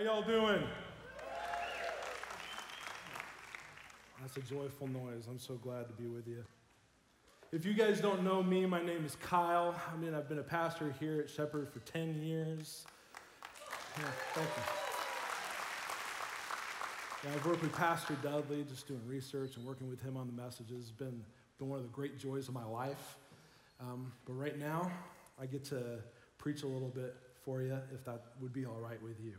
How y'all doing? That's a joyful noise. I'm so glad to be with you. If you guys don't know me, my name is Kyle. I mean, I've been a pastor here at Shepherd for 10 years. Yeah, thank you. Yeah, I've worked with Pastor Dudley, just doing research and working with him on the messages. It's been, been one of the great joys of my life. Um, but right now, I get to preach a little bit for you, if that would be all right with you.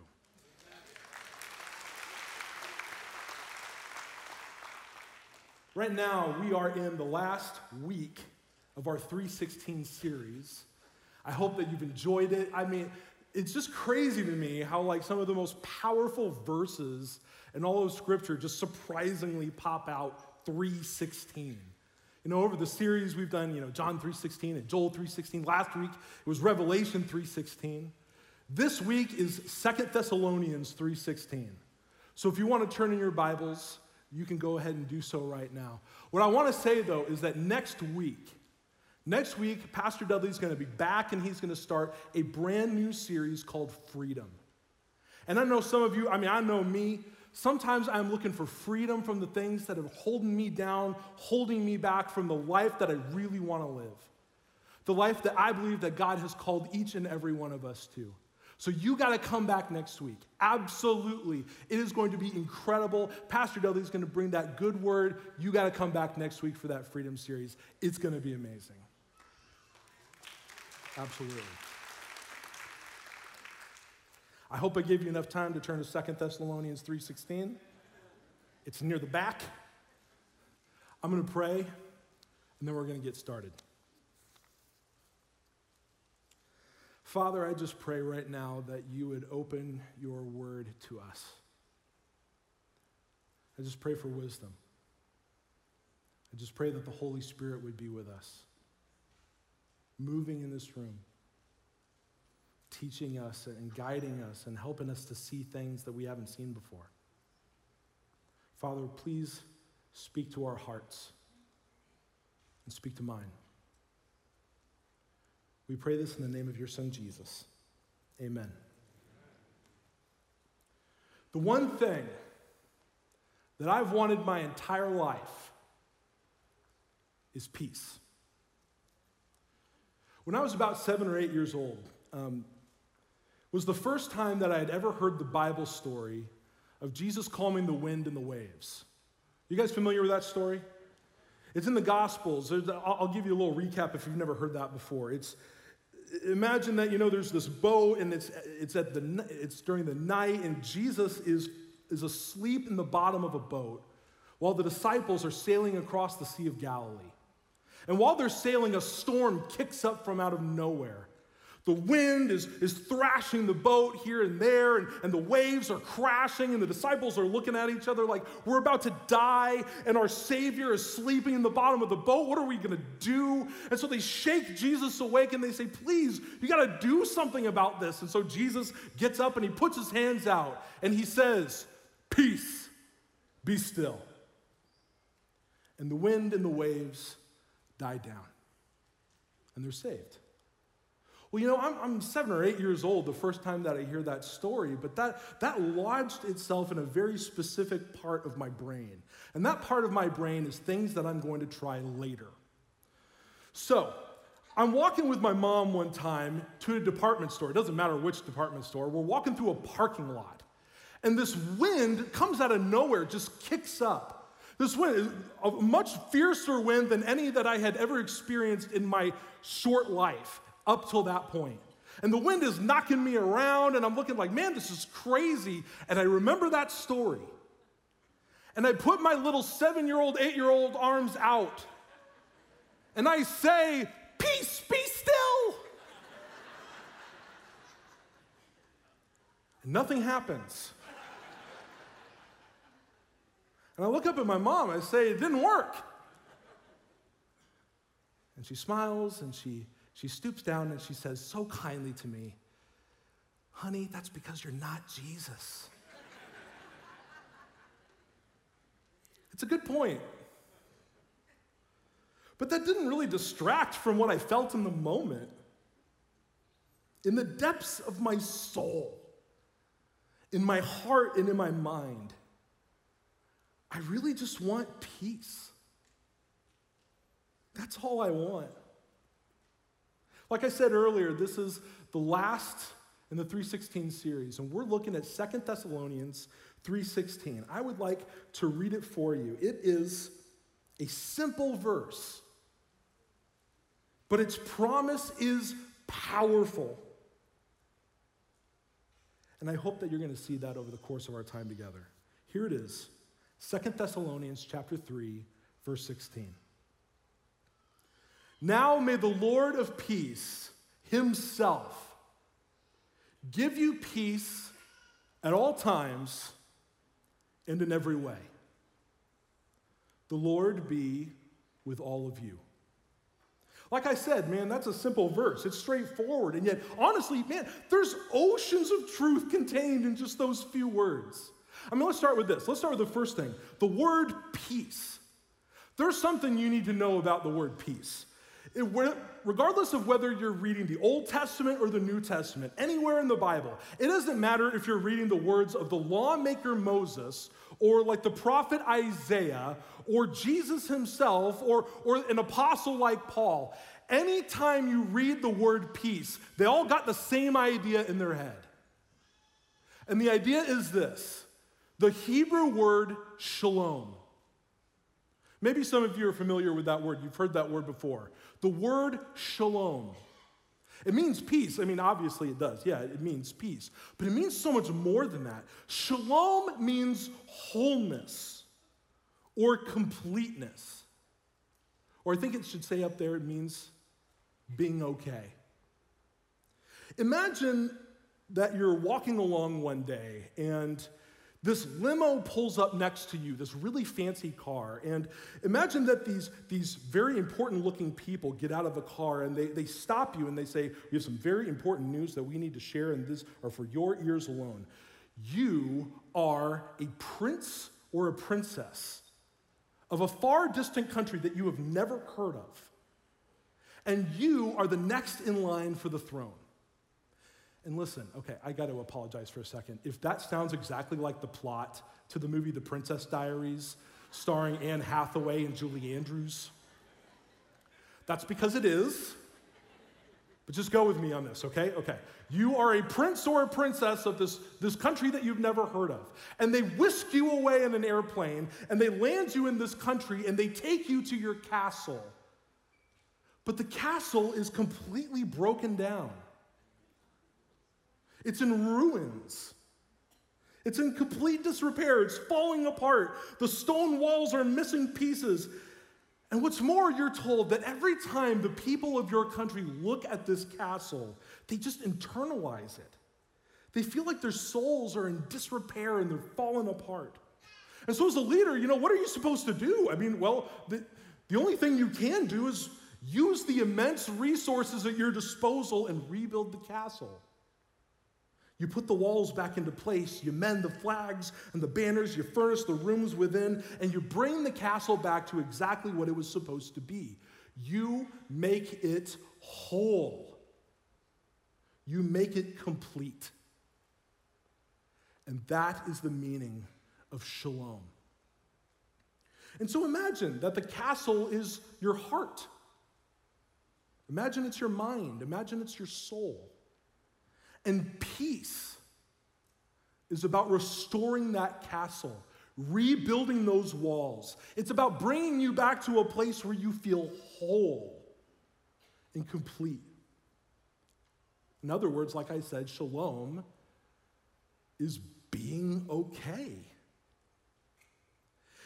Right now, we are in the last week of our 316 series. I hope that you've enjoyed it. I mean, it's just crazy to me how, like, some of the most powerful verses in all of Scripture just surprisingly pop out 316. You know, over the series we've done, you know, John 3:16 and Joel 3:16. Last week it was Revelation 3:16. This week is Second Thessalonians 3:16. So if you want to turn in your Bibles, you can go ahead and do so right now. What I want to say though is that next week, next week, Pastor Dudley's going to be back and he's going to start a brand new series called Freedom. And I know some of you, I mean, I know me, sometimes I'm looking for freedom from the things that are holding me down, holding me back from the life that I really want to live. The life that I believe that God has called each and every one of us to. So you got to come back next week. Absolutely. It is going to be incredible. Pastor Dudley is going to bring that good word. You got to come back next week for that freedom series. It's going to be amazing. Absolutely. I hope I gave you enough time to turn to 2 Thessalonians 3:16. It's near the back. I'm going to pray and then we're going to get started. Father, I just pray right now that you would open your word to us. I just pray for wisdom. I just pray that the Holy Spirit would be with us, moving in this room, teaching us and guiding us and helping us to see things that we haven't seen before. Father, please speak to our hearts and speak to mine. We pray this in the name of your Son, Jesus. Amen. The one thing that I've wanted my entire life is peace. When I was about seven or eight years old, um, was the first time that I had ever heard the Bible story of Jesus calming the wind and the waves. You guys familiar with that story? It's in the Gospels. I'll give you a little recap if you've never heard that before. It's imagine that you know there's this boat and it's it's at the it's during the night and Jesus is is asleep in the bottom of a boat while the disciples are sailing across the Sea of Galilee. And while they're sailing, a storm kicks up from out of nowhere. The wind is, is thrashing the boat here and there, and, and the waves are crashing, and the disciples are looking at each other like, We're about to die, and our Savior is sleeping in the bottom of the boat. What are we going to do? And so they shake Jesus awake and they say, Please, you got to do something about this. And so Jesus gets up and he puts his hands out and he says, Peace, be still. And the wind and the waves die down, and they're saved. Well, you know, I'm, I'm, seven or eight years old the first time that I hear that story, but that, that lodged itself in a very specific part of my brain. And that part of my brain is things that I'm going to try later. So, I'm walking with my mom one time to a department store. It doesn't matter which department store. We're walking through a parking lot. And this wind comes out of nowhere, just kicks up. This wind, a much fiercer wind than any that I had ever experienced in my short life up till that point. And the wind is knocking me around, and I'm looking like, man, this is crazy. And I remember that story. And I put my little seven year old, eight year old arms out. And I say, Peace, be still. and nothing happens. And I look up at my mom, I say, It didn't work. And she smiles and she she stoops down and she says so kindly to me, Honey, that's because you're not Jesus. it's a good point. But that didn't really distract from what I felt in the moment. In the depths of my soul, in my heart and in my mind, I really just want peace. That's all I want. Like I said earlier, this is the last in the 316 series, and we're looking at Second Thessalonians 3:16. I would like to read it for you. It is a simple verse, but its promise is powerful. And I hope that you're going to see that over the course of our time together. Here it is. Second Thessalonians chapter 3, verse 16. Now may the Lord of peace himself give you peace at all times and in every way. The Lord be with all of you. Like I said, man, that's a simple verse. It's straightforward. And yet, honestly, man, there's oceans of truth contained in just those few words. I mean, let's start with this. Let's start with the first thing the word peace. There's something you need to know about the word peace. It, regardless of whether you're reading the Old Testament or the New Testament, anywhere in the Bible, it doesn't matter if you're reading the words of the lawmaker Moses or like the prophet Isaiah or Jesus himself or, or an apostle like Paul. Anytime you read the word peace, they all got the same idea in their head. And the idea is this the Hebrew word shalom. Maybe some of you are familiar with that word. You've heard that word before. The word shalom. It means peace. I mean, obviously it does. Yeah, it means peace. But it means so much more than that. Shalom means wholeness or completeness. Or I think it should say up there, it means being okay. Imagine that you're walking along one day and this limo pulls up next to you, this really fancy car. And imagine that these, these very important looking people get out of the car and they, they stop you and they say, We have some very important news that we need to share, and this are for your ears alone. You are a prince or a princess of a far distant country that you have never heard of. And you are the next in line for the throne. And listen, okay, I got to apologize for a second. If that sounds exactly like the plot to the movie The Princess Diaries, starring Anne Hathaway and Julie Andrews, that's because it is. But just go with me on this, okay? Okay. You are a prince or a princess of this, this country that you've never heard of. And they whisk you away in an airplane and they land you in this country and they take you to your castle. But the castle is completely broken down. It's in ruins. It's in complete disrepair. It's falling apart. The stone walls are missing pieces. And what's more, you're told that every time the people of your country look at this castle, they just internalize it. They feel like their souls are in disrepair and they're falling apart. And so, as a leader, you know, what are you supposed to do? I mean, well, the, the only thing you can do is use the immense resources at your disposal and rebuild the castle. You put the walls back into place, you mend the flags and the banners, you furnish the rooms within, and you bring the castle back to exactly what it was supposed to be. You make it whole, you make it complete. And that is the meaning of shalom. And so imagine that the castle is your heart. Imagine it's your mind. Imagine it's your soul. And peace is about restoring that castle, rebuilding those walls. It's about bringing you back to a place where you feel whole and complete. In other words, like I said, shalom is being okay.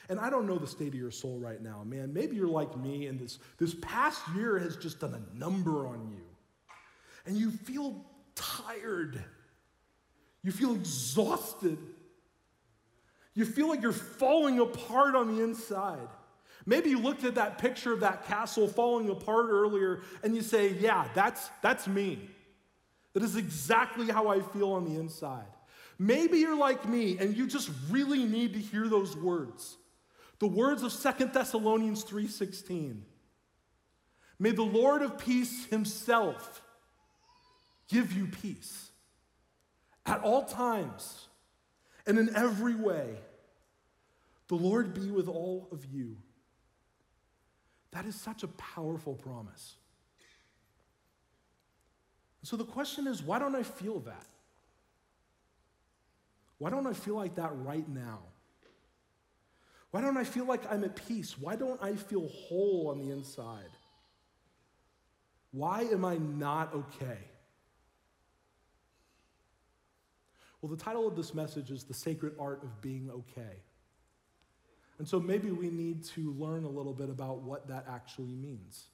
And I don't know the state of your soul right now, man. Maybe you're like me, and this, this past year has just done a number on you. And you feel tired. You feel exhausted. You feel like you're falling apart on the inside. Maybe you looked at that picture of that castle falling apart earlier and you say, Yeah, that's, that's me. That is exactly how I feel on the inside. Maybe you're like me and you just really need to hear those words. The words of Second Thessalonians 3:16. May the Lord of peace himself give you peace at all times and in every way. The Lord be with all of you. That is such a powerful promise. So the question is why don't I feel that? Why don't I feel like that right now? Why don't I feel like I'm at peace? Why don't I feel whole on the inside? Why am I not okay? Well, the title of this message is The Sacred Art of Being Okay. And so maybe we need to learn a little bit about what that actually means.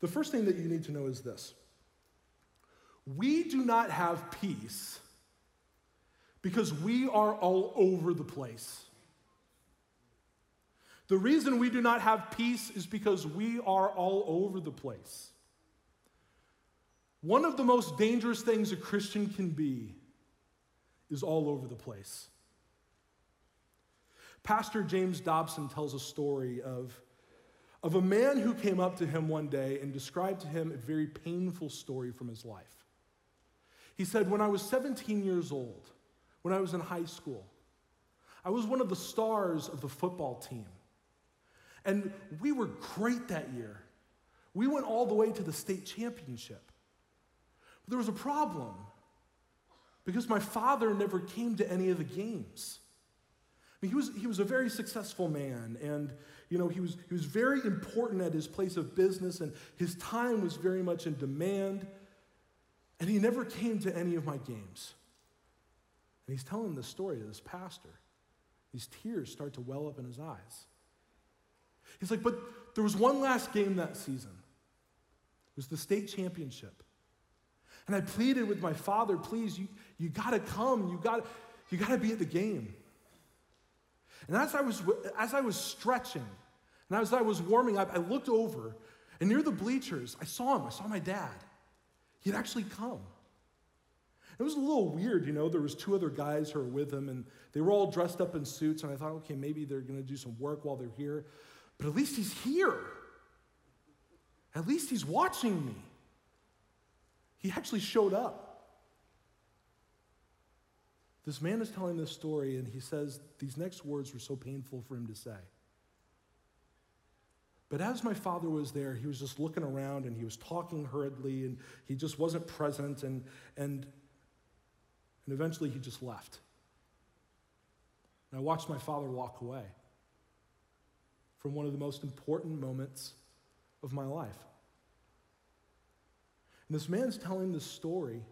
The first thing that you need to know is this we do not have peace because we are all over the place. The reason we do not have peace is because we are all over the place. One of the most dangerous things a Christian can be is all over the place. Pastor James Dobson tells a story of, of a man who came up to him one day and described to him a very painful story from his life. He said, When I was 17 years old, when I was in high school, I was one of the stars of the football team. And we were great that year. We went all the way to the state championship. But there was a problem because my father never came to any of the games. I mean, he was, he was a very successful man, and you know, he was, he was very important at his place of business, and his time was very much in demand. And he never came to any of my games. And he's telling this story to this pastor. These tears start to well up in his eyes. He's like, but there was one last game that season. It was the state championship. And I pleaded with my father, please, you, you gotta come. You gotta, you gotta be at the game. And as I was as I was stretching, and as I was warming up, I looked over, and near the bleachers, I saw him. I saw my dad. He'd actually come. It was a little weird, you know. There was two other guys who were with him, and they were all dressed up in suits. And I thought, okay, maybe they're going to do some work while they're here. But at least he's here. At least he's watching me. He actually showed up. This man is telling this story, and he says these next words were so painful for him to say. But as my father was there, he was just looking around and he was talking hurriedly and he just wasn't present and, and, and eventually he just left. And I watched my father walk away from one of the most important moments of my life. And this man's telling this story,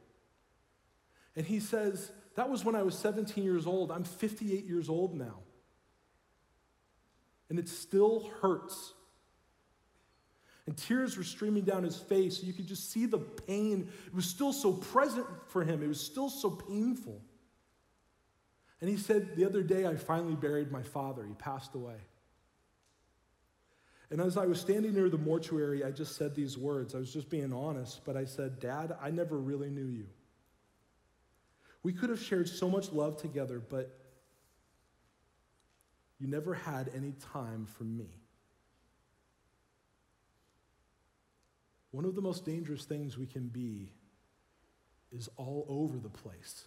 and he says, That was when I was 17 years old. I'm 58 years old now. And it still hurts and tears were streaming down his face. You could just see the pain. It was still so present for him, it was still so painful. And he said, The other day I finally buried my father. He passed away. And as I was standing near the mortuary, I just said these words. I was just being honest, but I said, Dad, I never really knew you. We could have shared so much love together, but you never had any time for me. One of the most dangerous things we can be is all over the place.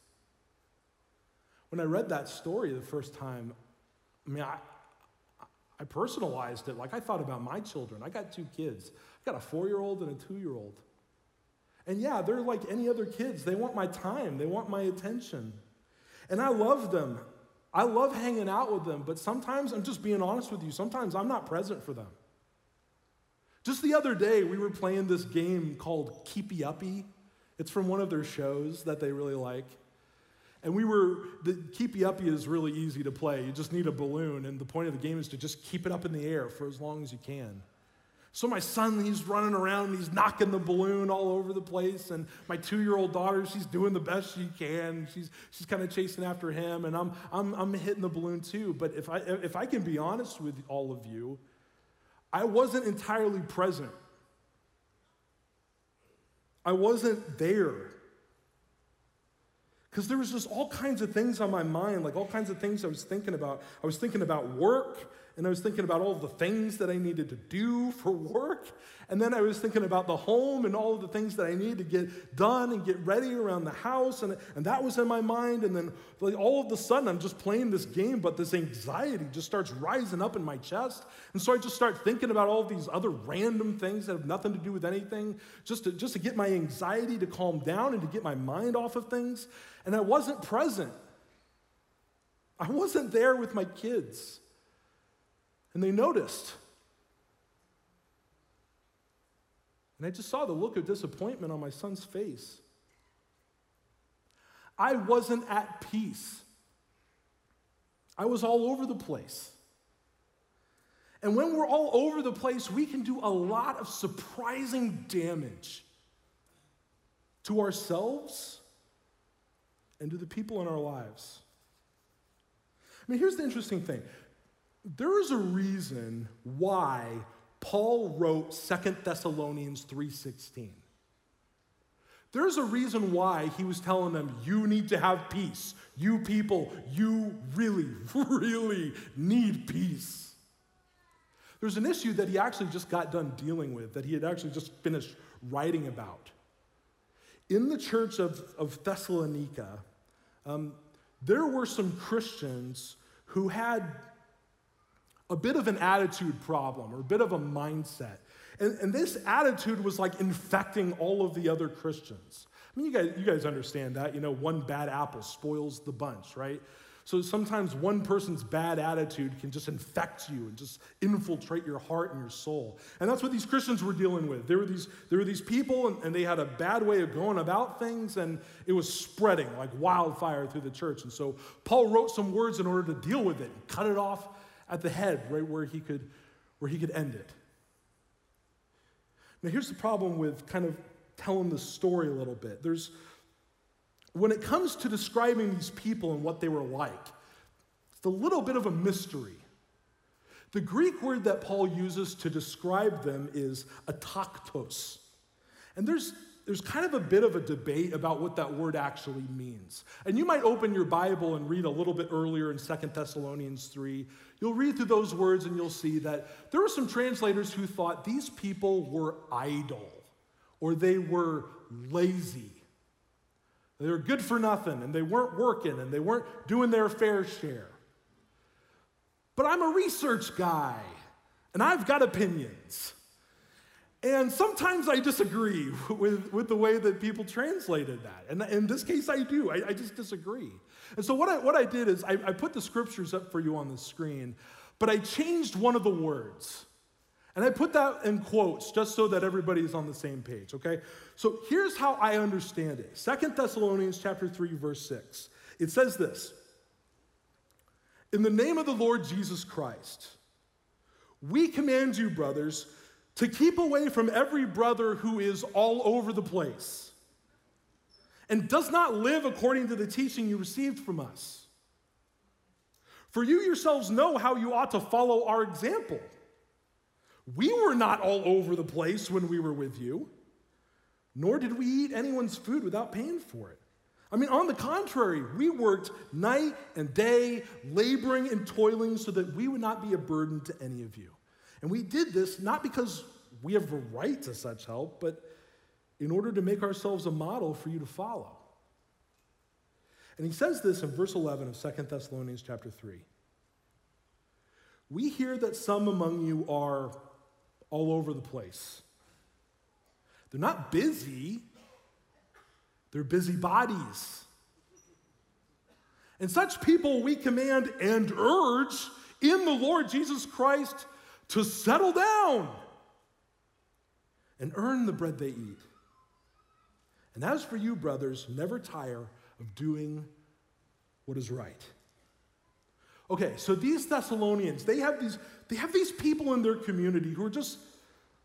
When I read that story the first time, I mean, I, I personalized it. Like I thought about my children. I got two kids. I got a four year old and a two year old. And yeah, they're like any other kids. They want my time, they want my attention. And I love them. I love hanging out with them, but sometimes I'm just being honest with you. Sometimes I'm not present for them. Just the other day, we were playing this game called Keepy Uppy. It's from one of their shows that they really like. And we were, the Keepy Uppy is really easy to play. You just need a balloon, and the point of the game is to just keep it up in the air for as long as you can. So my son, he's running around, he's knocking the balloon all over the place, and my two-year-old daughter, she's doing the best she can. She's, she's kind of chasing after him, and I'm, I'm, I'm hitting the balloon too. But if I, if I can be honest with all of you, I wasn't entirely present. I wasn't there. Because there was just all kinds of things on my mind, like all kinds of things I was thinking about. I was thinking about work and I was thinking about all the things that I needed to do for work. And then I was thinking about the home and all the things that I need to get done and get ready around the house. And, and that was in my mind. And then like, all of a sudden, I'm just playing this game, but this anxiety just starts rising up in my chest. And so I just start thinking about all these other random things that have nothing to do with anything, just to, just to get my anxiety to calm down and to get my mind off of things. And I wasn't present. I wasn't there with my kids. And they noticed. And I just saw the look of disappointment on my son's face. I wasn't at peace. I was all over the place. And when we're all over the place, we can do a lot of surprising damage to ourselves and to the people in our lives. I mean, here's the interesting thing there is a reason why Paul wrote Second Thessalonians 3:16. There's a reason why he was telling them, you need to have peace. You people, you really, really need peace. There's an issue that he actually just got done dealing with, that he had actually just finished writing about. In the church of, of Thessalonica, um, there were some Christians who had a bit of an attitude problem or a bit of a mindset. And, and this attitude was like infecting all of the other Christians. I mean, you guys, you guys understand that. You know, one bad apple spoils the bunch, right? So sometimes one person's bad attitude can just infect you and just infiltrate your heart and your soul. And that's what these Christians were dealing with. There were these, there were these people, and, and they had a bad way of going about things, and it was spreading like wildfire through the church. And so Paul wrote some words in order to deal with it, cut it off at the head, right where he could, where he could end it. Now, here's the problem with kind of telling the story a little bit. There's, when it comes to describing these people and what they were like, it's a little bit of a mystery. The Greek word that Paul uses to describe them is ataktos. And there's, there's kind of a bit of a debate about what that word actually means. And you might open your Bible and read a little bit earlier in Second Thessalonians 3. You'll read through those words and you'll see that there were some translators who thought these people were idle or they were lazy. They were good for nothing and they weren't working and they weren't doing their fair share. But I'm a research guy and I've got opinions. And sometimes I disagree with, with the way that people translated that. And in this case, I do. I, I just disagree. And so, what I, what I did is I, I put the scriptures up for you on the screen, but I changed one of the words. And I put that in quotes just so that everybody is on the same page, okay? So here's how I understand it. Second Thessalonians chapter 3 verse 6. It says this. In the name of the Lord Jesus Christ, we command you, brothers, to keep away from every brother who is all over the place and does not live according to the teaching you received from us. For you yourselves know how you ought to follow our example. We were not all over the place when we were with you, nor did we eat anyone's food without paying for it. I mean, on the contrary, we worked night and day, laboring and toiling so that we would not be a burden to any of you. And we did this not because we have a right to such help, but in order to make ourselves a model for you to follow. And he says this in verse 11 of 2 Thessalonians chapter 3. We hear that some among you are all over the place. They're not busy, they're busy bodies. And such people we command and urge in the Lord Jesus Christ to settle down and earn the bread they eat. And as for you, brothers, never tire of doing what is right. Okay, so these Thessalonians, they have these, they have these people in their community who are just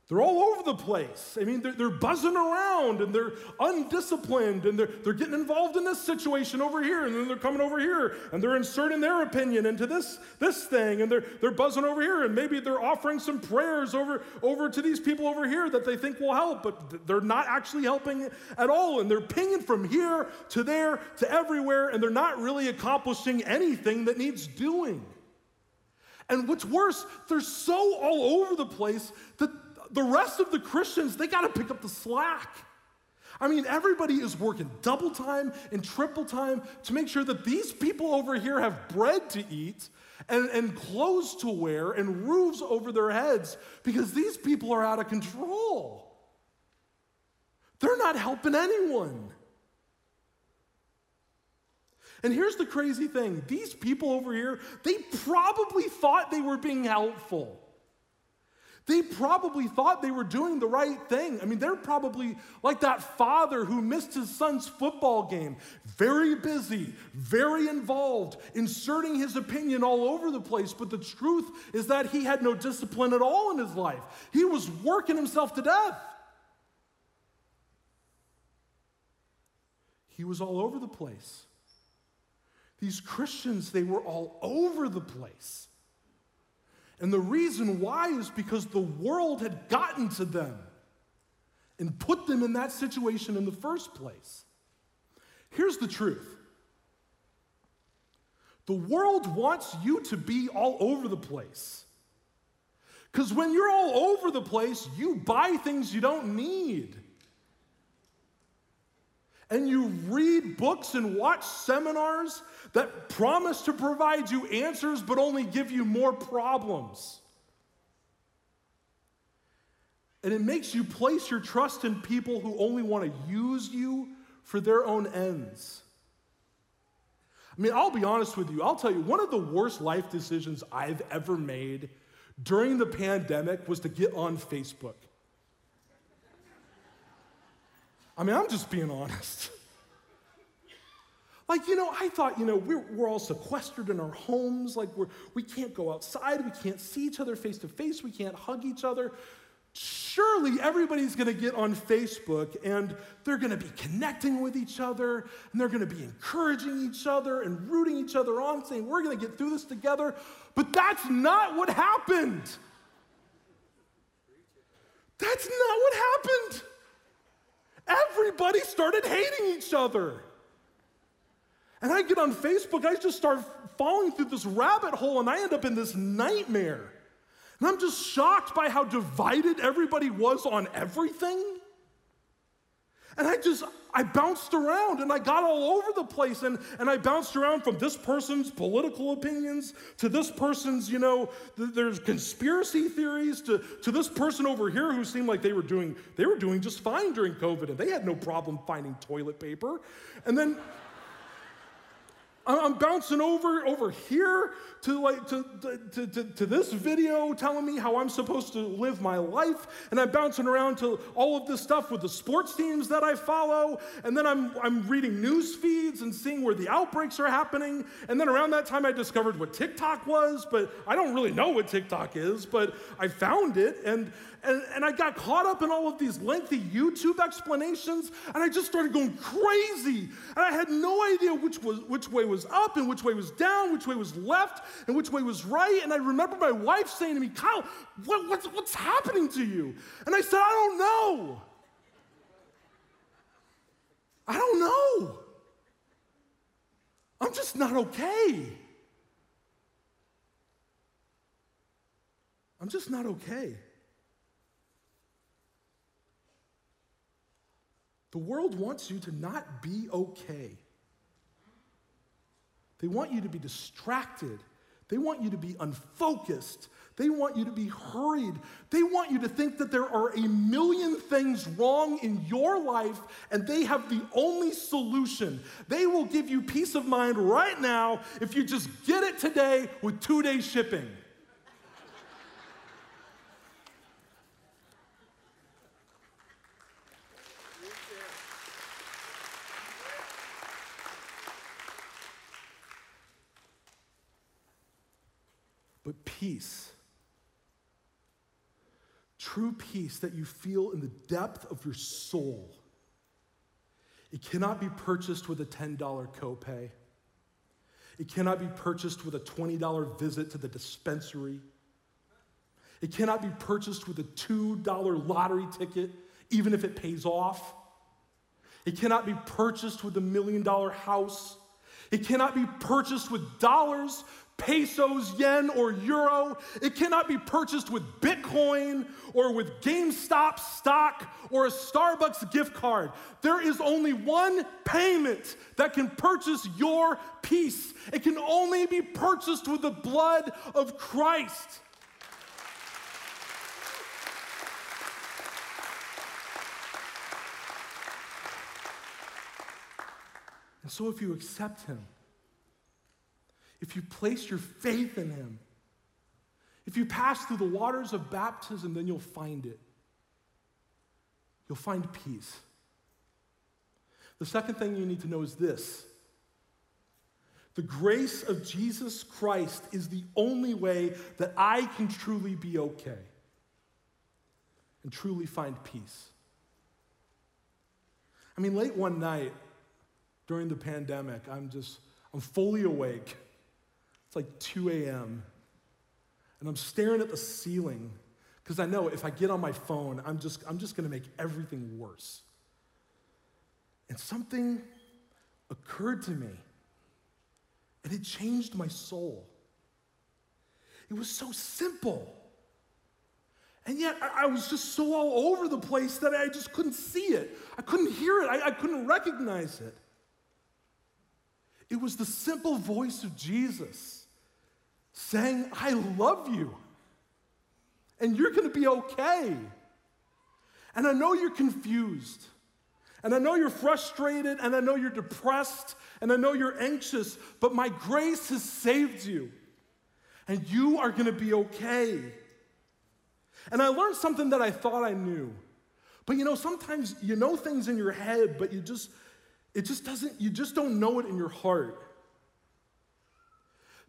they're all over the place. I mean, they're, they're buzzing around and they're undisciplined and they're, they're getting involved in this situation over here and then they're coming over here and they're inserting their opinion into this, this thing and they're, they're buzzing over here and maybe they're offering some prayers over, over to these people over here that they think will help, but they're not actually helping at all. And they're pinging from here to there to everywhere and they're not really accomplishing anything that needs doing. And what's worse, they're so all over the place that the rest of the Christians, they got to pick up the slack. I mean, everybody is working double time and triple time to make sure that these people over here have bread to eat and, and clothes to wear and roofs over their heads because these people are out of control. They're not helping anyone. And here's the crazy thing these people over here, they probably thought they were being helpful. They probably thought they were doing the right thing. I mean, they're probably like that father who missed his son's football game, very busy, very involved, inserting his opinion all over the place. But the truth is that he had no discipline at all in his life. He was working himself to death. He was all over the place. These Christians, they were all over the place. And the reason why is because the world had gotten to them and put them in that situation in the first place. Here's the truth the world wants you to be all over the place. Because when you're all over the place, you buy things you don't need and you read books and watch seminars that promise to provide you answers but only give you more problems. And it makes you place your trust in people who only want to use you for their own ends. I mean, I'll be honest with you. I'll tell you, one of the worst life decisions I've ever made during the pandemic was to get on Facebook. I mean, I'm just being honest. Like, you know, I thought, you know, we're, we're all sequestered in our homes. Like, we're, we can't go outside. We can't see each other face to face. We can't hug each other. Surely everybody's going to get on Facebook and they're going to be connecting with each other and they're going to be encouraging each other and rooting each other on, saying, we're going to get through this together. But that's not what happened. That's not what happened. Everybody started hating each other. And I get on Facebook, I just start falling through this rabbit hole, and I end up in this nightmare. And I'm just shocked by how divided everybody was on everything. And I just, I bounced around and I got all over the place. And, and I bounced around from this person's political opinions to this person's, you know, th- there's conspiracy theories to, to this person over here who seemed like they were doing, they were doing just fine during COVID and they had no problem finding toilet paper. And then I'm bouncing over over here to like to, to, to, to, this video telling me how I'm supposed to live my life, and I'm bouncing around to all of this stuff with the sports teams that I follow, and then I'm I'm reading news feeds and seeing where the outbreaks are happening, and then around that time I discovered what TikTok was, but I don't really know what TikTok is, but I found it, and and, and I got caught up in all of these lengthy YouTube explanations, and I just started going crazy. And I had no idea which, was, which way was up and which way was down, which way was left and which way was right. And I remember my wife saying to me, Kyle, what, what's, what's happening to you? And I said, I don't know. I don't know. I'm just not okay. I'm just not okay. The world wants you to not be okay. They want you to be distracted. They want you to be unfocused. They want you to be hurried. They want you to think that there are a million things wrong in your life and they have the only solution. They will give you peace of mind right now if you just get it today with two day shipping. But peace. True peace that you feel in the depth of your soul. It cannot be purchased with a $10 copay. It cannot be purchased with a $20 visit to the dispensary. It cannot be purchased with a $2 lottery ticket, even if it pays off. It cannot be purchased with a million dollar house. It cannot be purchased with dollars, pesos, yen, or euro. It cannot be purchased with Bitcoin or with GameStop stock or a Starbucks gift card. There is only one payment that can purchase your peace. It can only be purchased with the blood of Christ. And so, if you accept Him, if you place your faith in Him, if you pass through the waters of baptism, then you'll find it. You'll find peace. The second thing you need to know is this the grace of Jesus Christ is the only way that I can truly be okay and truly find peace. I mean, late one night during the pandemic, I'm just, I'm fully awake. It's like 2 a.m. And I'm staring at the ceiling because I know if I get on my phone, I'm just, I'm just going to make everything worse. And something occurred to me, and it changed my soul. It was so simple. And yet, I, I was just so all over the place that I just couldn't see it. I couldn't hear it. I, I couldn't recognize it. It was the simple voice of Jesus saying, I love you, and you're gonna be okay. And I know you're confused, and I know you're frustrated, and I know you're depressed, and I know you're anxious, but my grace has saved you, and you are gonna be okay. And I learned something that I thought I knew. But you know, sometimes you know things in your head, but you just, it just doesn't, you just don't know it in your heart.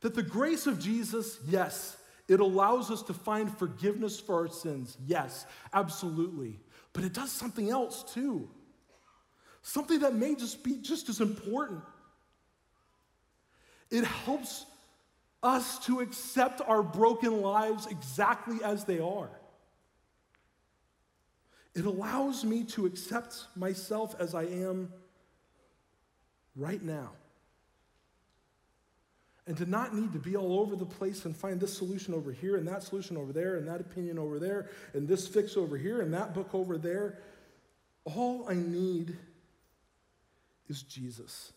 That the grace of Jesus, yes, it allows us to find forgiveness for our sins. Yes, absolutely. But it does something else too. Something that may just be just as important. It helps us to accept our broken lives exactly as they are. It allows me to accept myself as I am right now and to not need to be all over the place and find this solution over here and that solution over there and that opinion over there and this fix over here and that book over there. All I need is Jesus.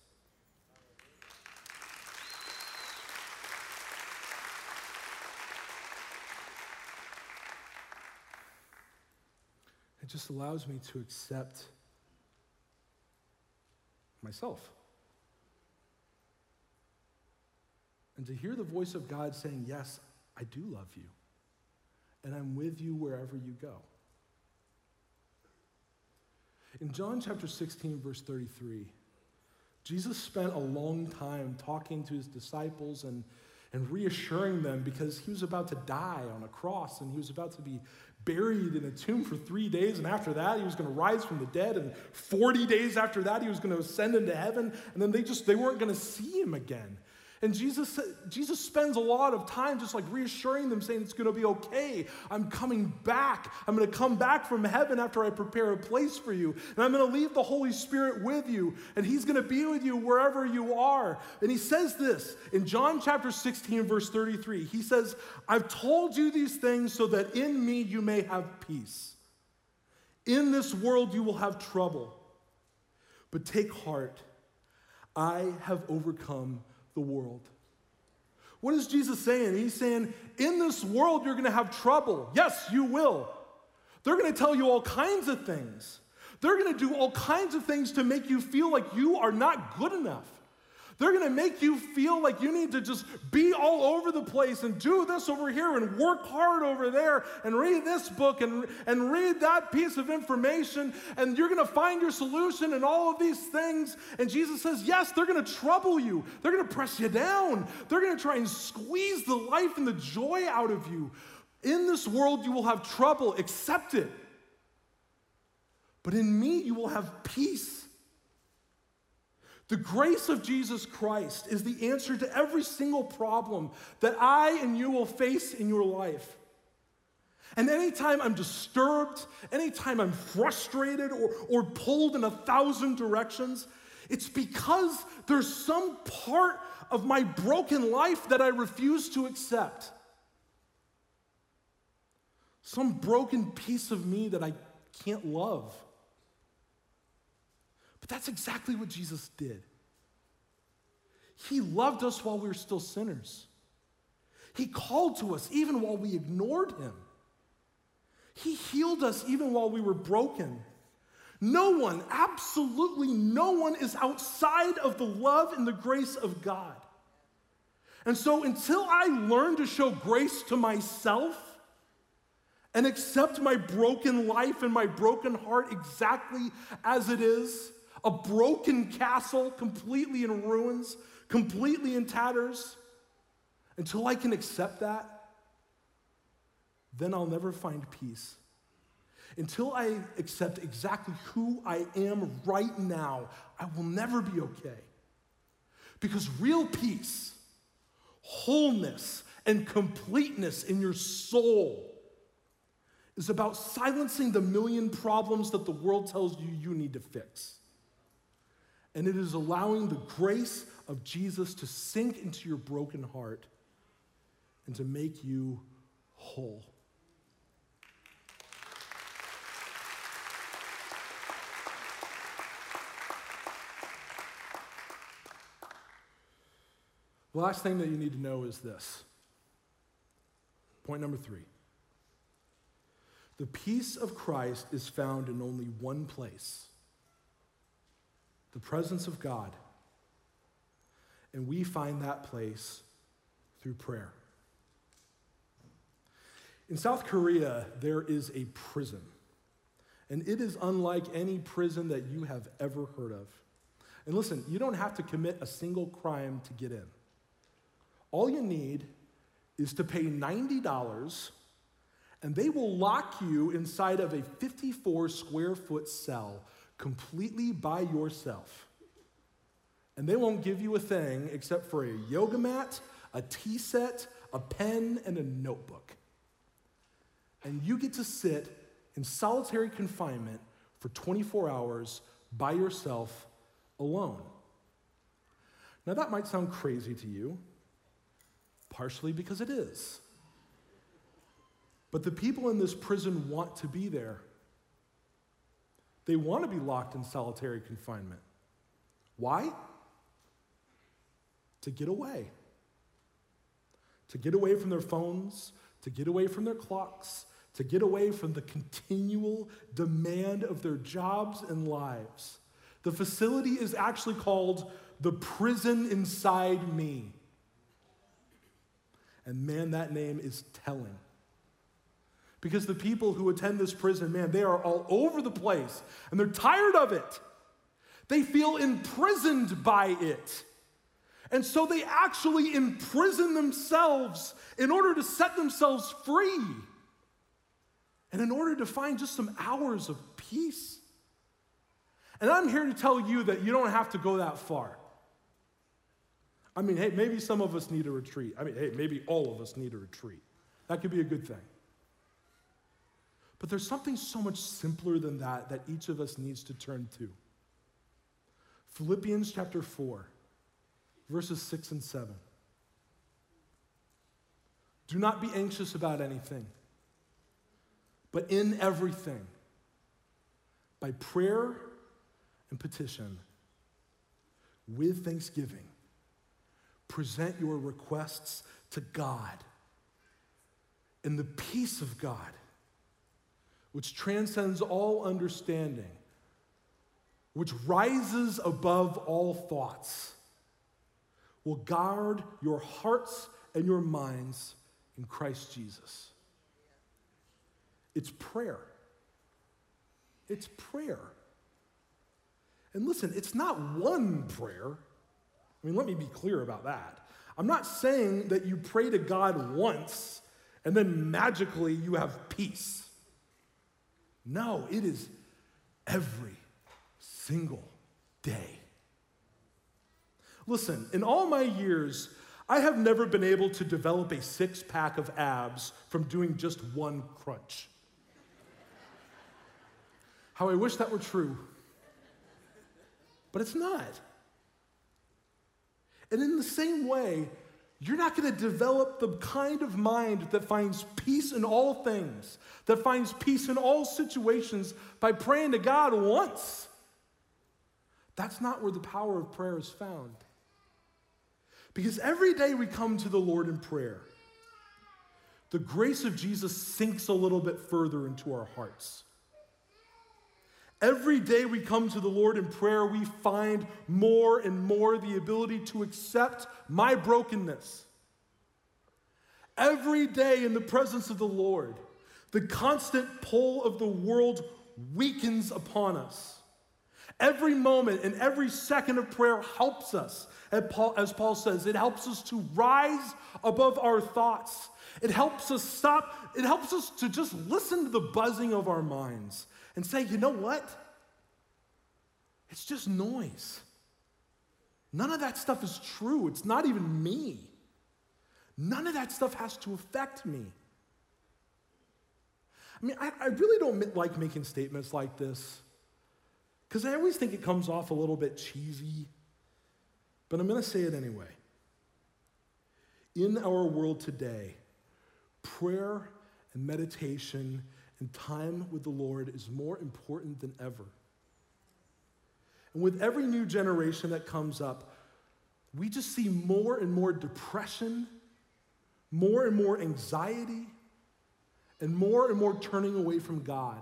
It just allows me to accept myself. And to hear the voice of God saying, Yes, I do love you, and I'm with you wherever you go. In John chapter 16, verse 33, Jesus spent a long time talking to his disciples and, and reassuring them because he was about to die on a cross and he was about to be buried in a tomb for three days. And after that, he was going to rise from the dead. And 40 days after that, he was going to ascend into heaven. And then they just, they weren't going to see him again. And Jesus, Jesus spends a lot of time just like reassuring them, saying, It's going to be okay. I'm coming back. I'm going to come back from heaven after I prepare a place for you. And I'm going to leave the Holy Spirit with you. And He's going to be with you wherever you are. And He says this in John chapter 16, verse 33. He says, I've told you these things so that in me you may have peace. In this world you will have trouble. But take heart, I have overcome the world. What is Jesus saying? He's saying, in this world, you're going to have trouble. Yes, you will. They're going to tell you all kinds of things. They're going to do all kinds of things to make you feel like you are not good enough. They're to make you feel like you need to just be all over the place and do this over here and work hard over there and read this book and, and read that piece of information. And you're to find your solution in all of these things. And Jesus says, yes, they're to trouble you. They're to press you down. They're to try and squeeze the life and the joy out of you. In this world, you will have trouble. Accept it. But in me, you will have peace. The grace of Jesus Christ is the answer to every single problem that I and you will face in your life. And anytime I'm disturbed, anytime I'm frustrated or, or pulled in a thousand directions, It's because there's some part of my broken life that I refuse to accept. Some broken piece of me that I can't love. But that's exactly what Jesus did. He loved us while we were still sinners. He called to us even while we ignored him. He healed us even while we were broken. No one, absolutely no one, is outside of the love and the grace of God. And so, until I learn to show grace to myself and accept my broken life and my broken heart exactly as it is a broken castle, completely in ruins, completely in tatters until I can accept that, then I'll never find peace. Until I accept exactly who I am right now, I will never be okay. Because real peace, wholeness, and completeness in your soul is about silencing the million problems that the world tells you you need to fix. And it is allowing the grace of Jesus to sink into your broken heart and to make you whole. The last thing that you need to know is this. Point number three. The peace of Christ is found in only one place the presence of God. And we find that place through prayer. In South Korea, there is a prison, and it is unlike any prison that you have ever heard of. And listen, you don't have to commit a single crime to get in. All you need is to pay $90, and they will lock you inside of a 54 square foot cell completely by yourself. And they won't give you a thing except for a yoga mat, a tea set, a pen, and a notebook. And you get to sit in solitary confinement for 24 hours by yourself alone. Now, that might sound crazy to you, partially because it is. But the people in this prison want to be there. They want to be locked in solitary confinement. Why? To get away. To get away from their phones, to get away from their clocks, to get away from the continual demand of their jobs and lives. The facility is actually called the prison inside me. And man, that name is telling. Because the people who attend this prison, man, they are all over the place and they're tired of it. They feel imprisoned by it. And so they actually imprison themselves in order to set themselves free and in order to find just some hours of peace. And I'm here to tell you that you don't have to go that far. I mean, hey, maybe some of us need a retreat. I mean, hey, maybe all of us need a retreat. That could be a good thing. But there's something so much simpler than that that each of us needs to turn to. Philippians chapter 4, verses 6 and 7. Do not be anxious about anything, but in everything, by prayer and petition, with thanksgiving, present your requests to God. And the peace of God which transcends all understanding, which rises above all thoughts, will guard your hearts and your minds in Christ Jesus. It's prayer. It's prayer. And listen, it's not one prayer. I mean, let me be clear about that. I'm not saying that you pray to God once and then magically you have peace. No, it is every single day. Listen, in all my years, I have never been able to develop a six pack of abs from doing just one crunch. How I wish that were true. but it's not. And in the same way, you're not going to develop the kind of mind that finds peace in all things, that finds peace in all situations by praying to God once. That's not where the power of prayer is found. Because every day we come to the Lord in prayer, the grace of Jesus sinks a little bit further into our hearts. Every day we come to the Lord in prayer, we find more and more the ability to accept my brokenness. Every day in the presence of the Lord, the constant pull of the world weakens upon us. Every moment and every second of prayer helps us. As Paul says, it helps us to rise above our thoughts. It helps us stop, it helps us to just listen to the buzzing of our minds and say, you know what? It's just noise. None of that stuff is true. It's not even me. None of that stuff has to affect me. I mean, I, I really don't like making statements like this because I always think it comes off a little bit cheesy, but I'm going to say it anyway. In our world today, prayer and meditation and time with the Lord is more important than ever. And with every new generation that comes up, we just see more and more depression, more and more anxiety, and more and more turning away from God.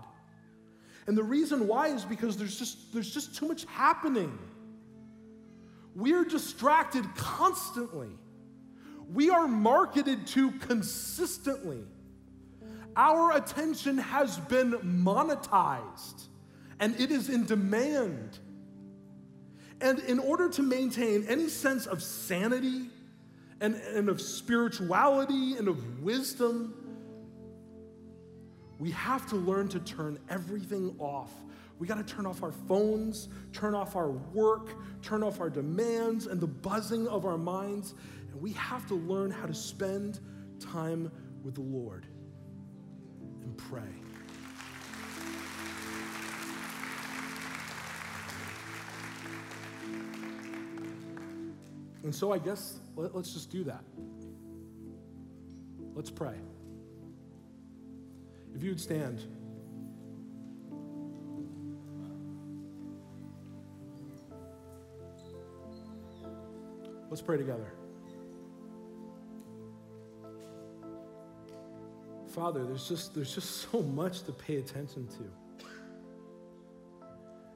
And the reason why is because there's just, there's just too much happening. We're distracted constantly. We are marketed to consistently. Our attention has been monetized and it is in demand. And in order to maintain any sense of sanity and, and of spirituality and of wisdom, we have to learn to turn everything off. We got to turn off our phones, turn off our work, turn off our demands and the buzzing of our minds. And we have to learn how to spend time with the Lord pray. And so I guess let, us just do that. Let's pray. If you would stand. Let's pray together. Father, there's just, there's just so much to pay attention to.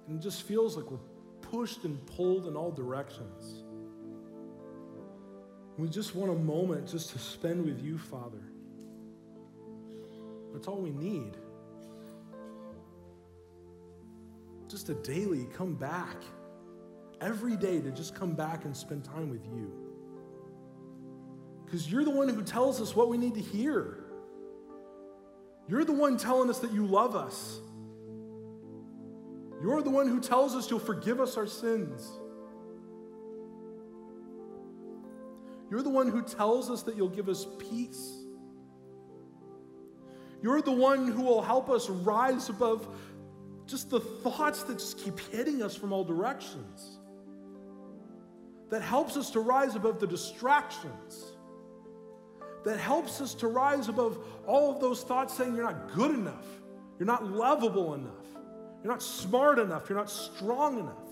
And it just feels like we're pushed and pulled in all directions. We just want a moment just to spend with you, Father. That's all we need. Just a daily come back. Every day to just come back and spend time with you. Because you're the one who tells us what we need to hear. You're the one telling us that you love us. You're the one who tells us you'll forgive us our sins. You're the one who tells us that you'll give us peace. You're the one who will help us rise above just the thoughts that just keep hitting us from all directions. That helps us to rise above the distractions. That helps us to rise above all of those thoughts saying you're not good enough, you're not lovable enough, you're not smart enough, you're not strong enough,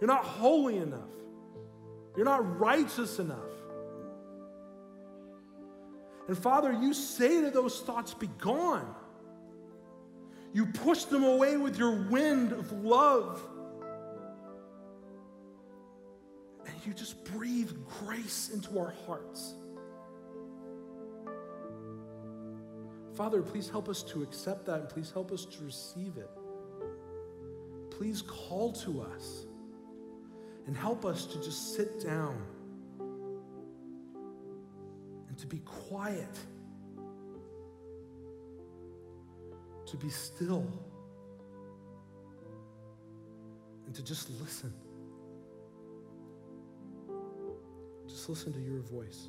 you're not holy enough, you're not righteous enough. And Father, you say to those thoughts, Be gone. You push them away with your wind of love. And you just breathe grace into our hearts. Father, please help us to accept that and please help us to receive it. Please call to us and help us to just sit down and to be quiet, to be still, and to just listen. Just listen to your voice.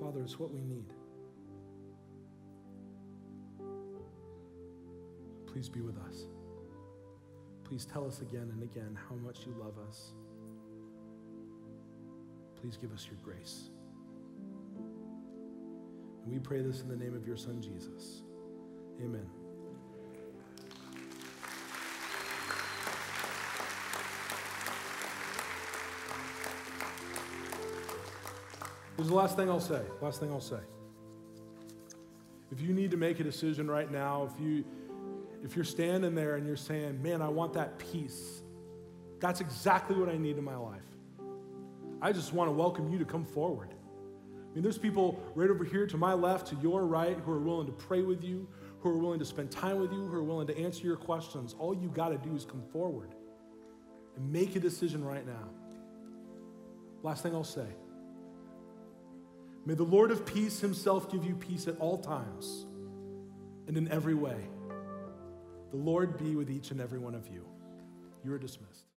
Father, it's what we need. Please be with us. Please tell us again and again how much you love us. Please give us your grace. And we pray this in the name of your Son, Jesus. Amen. Here's the last thing I'll say. Last thing I'll say. If you need to make a decision right now, if you if you're standing there and you're saying, "Man, I want that peace." That's exactly what I need in my life. I just want to welcome you to come forward. I mean, there's people right over here to my left, to your right, who are willing to pray with you, who are willing to spend time with you, who are willing to answer your questions. All you got to do is come forward and make a decision right now. Last thing I'll say May the Lord of peace himself give you peace at all times and in every way. The Lord be with each and every one of you. You are dismissed.